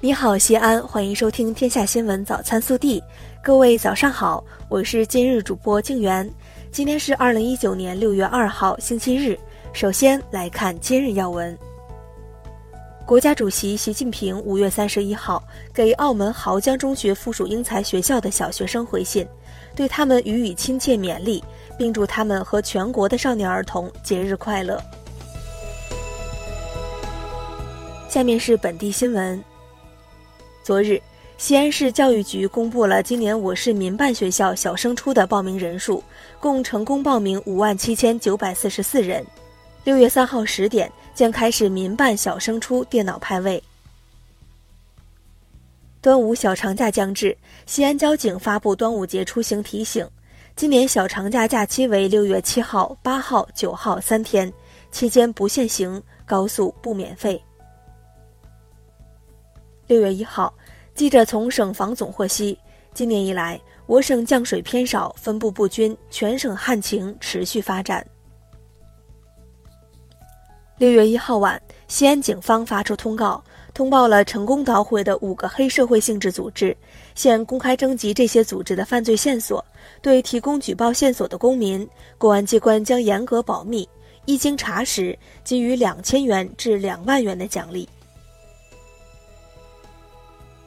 你好，西安，欢迎收听《天下新闻早餐速递》。各位早上好，我是今日主播静媛。今天是二零一九年六月二号，星期日。首先来看今日要闻。国家主席习近平五月三十一号给澳门濠江中学附属英才学校的小学生回信，对他们予以亲切勉励，并祝他们和全国的少年儿童节日快乐。下面是本地新闻。昨日，西安市教育局公布了今年我市民办学校小升初的报名人数，共成功报名五万七千九百四十四人。六月三号十点将开始民办小升初电脑派位。端午小长假将至，西安交警发布端午节出行提醒：今年小长假假期为六月七号、八号、九号三天，期间不限行，高速不免费。六月一号，记者从省防总获悉，今年以来，我省降水偏少，分布不均，全省旱情持续发展。六月一号晚，西安警方发出通告，通报了成功捣毁的五个黑社会性质组织，现公开征集这些组织的犯罪线索，对提供举报线索的公民，公安机关将严格保密，一经查实，给予两千元至两万元的奖励。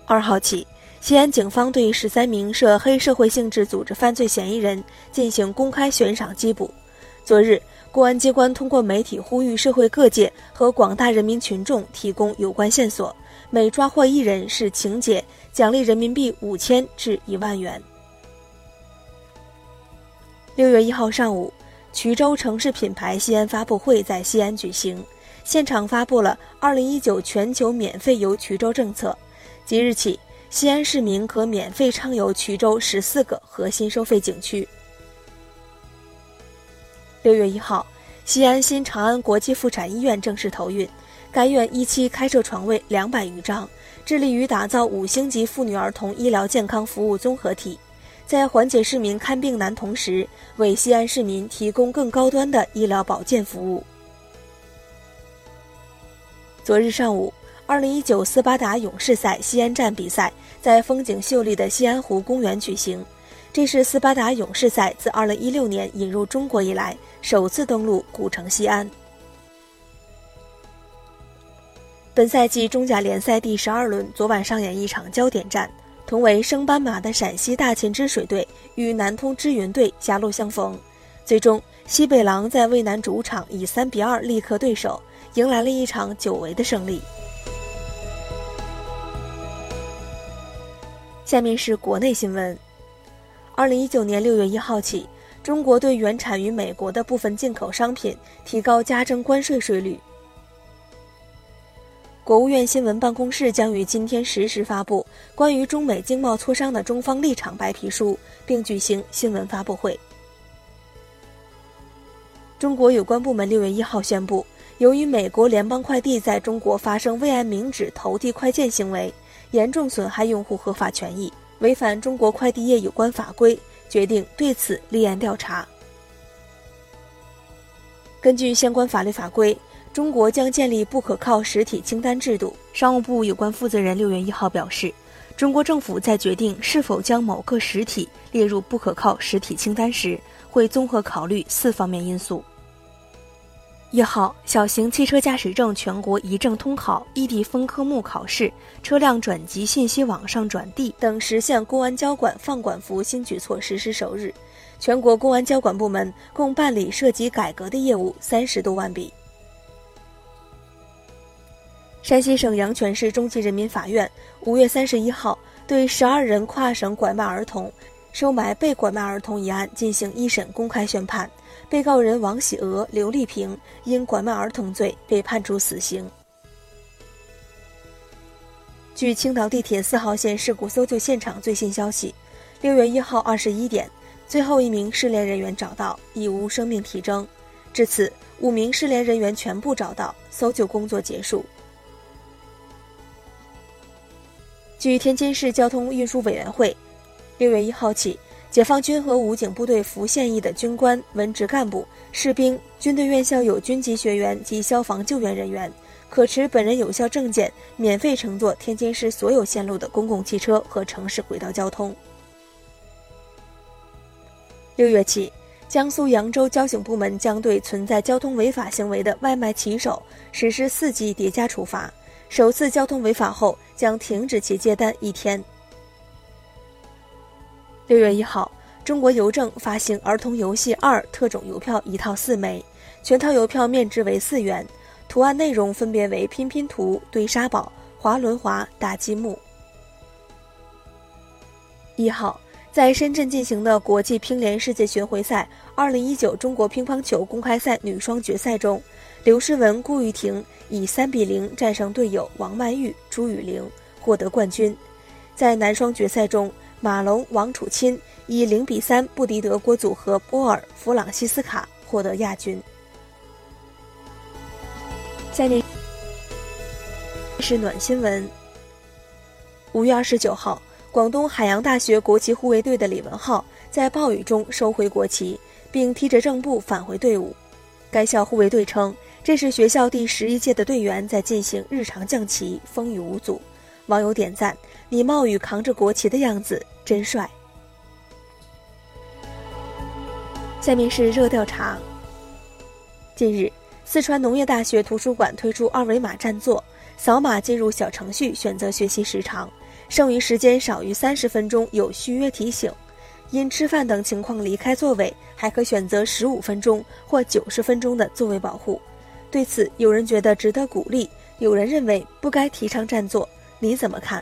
二号起，西安警方对十三名涉黑社会性质组织犯罪嫌疑人进行公开悬赏缉捕。昨日，公安机关通过媒体呼吁社会各界和广大人民群众提供有关线索，每抓获一人是情节，奖励人民币五千至一万元。六月一号上午，衢州城市品牌西安发布会在西安举行，现场发布了二零一九全球免费游衢州政策。即日起，西安市民可免费畅游衢州十四个核心收费景区。六月一号，西安新长安国际妇产医院正式投运，该院一期开设床位两百余张，致力于打造五星级妇女儿童医疗健康服务综合体，在缓解市民看病难同时，为西安市民提供更高端的医疗保健服务。昨日上午。二零一九斯巴达勇士赛西安站比赛在风景秀丽的西安湖公园举行，这是斯巴达勇士赛自二零一六年引入中国以来首次登陆古城西安。本赛季中甲联赛第十二轮昨晚上演一场焦点战，同为升班马的陕西大秦之水队与南通之云队狭路相逢，最终西北狼在渭南主场以三比二力克对手，迎来了一场久违的胜利。下面是国内新闻。二零一九年六月一号起，中国对原产于美国的部分进口商品提高加征关税税率。国务院新闻办公室将于今天十时发布关于中美经贸磋商的中方立场白皮书，并举行新闻发布会。中国有关部门六月一号宣布，由于美国联邦快递在中国发生未按明址投递快件行为。严重损害用户合法权益，违反中国快递业有关法规，决定对此立案调查。根据相关法律法规，中国将建立不可靠实体清单制度。商务部有关负责人六月一号表示，中国政府在决定是否将某个实体列入不可靠实体清单时，会综合考虑四方面因素。一号小型汽车驾驶证全国一证通考、异地分科目考试、车辆转籍信息网上转递等实现公安交管放管服新举措实施首日，全国公安交管部门共办理涉及改革的业务三十多万笔。山西省阳泉市中级人民法院五月三十一号对十二人跨省拐卖儿童、收买被拐卖儿童一案进行一审公开宣判。被告人王喜娥、刘丽萍因拐卖儿童罪被判处死刑。据青岛地铁四号线事故搜救现场最新消息，六月一号二十一点，最后一名失联人员找到，已无生命体征。至此，五名失联人员全部找到，搜救工作结束。据天津市交通运输委员会，六月一号起。解放军和武警部队服现役的军官、文职干部、士兵、军队院校有军籍学员及消防救援人员，可持本人有效证件，免费乘坐天津市所有线路的公共汽车和城市轨道交通。六月起，江苏扬州交警部门将对存在交通违法行为的外卖骑手实施四级叠加处罚，首次交通违法后将停止其接单一天。六月一号，中国邮政发行儿童游戏二特种邮票一套四枚，全套邮票面值为四元。图案内容分别为拼拼图、堆沙堡、滑轮滑、大积木。一号，在深圳进行的国际乒联世界巡回赛二零一九中国乒乓球公开赛女双决赛中，刘诗雯、顾玉婷以三比零战胜队友王曼玉、朱雨玲，获得冠军。在男双决赛中，马龙、王楚钦以零比三不敌德国组合波尔、弗朗西斯卡，获得亚军。下面是暖新闻。五月二十九号，广东海洋大学国旗护卫队的李文浩在暴雨中收回国旗，并踢着正步返回队伍。该校护卫队称，这是学校第十一届的队员在进行日常降旗，风雨无阻。网友点赞：“你冒雨扛着国旗的样子真帅。”下面是热调查。近日。四川农业大学图书馆推出二维码占座，扫码进入小程序选择学习时长，剩余时间少于三十分钟有续约提醒，因吃饭等情况离开座位还可选择十五分钟或九十分钟的座位保护。对此，有人觉得值得鼓励，有人认为不该提倡占座，你怎么看？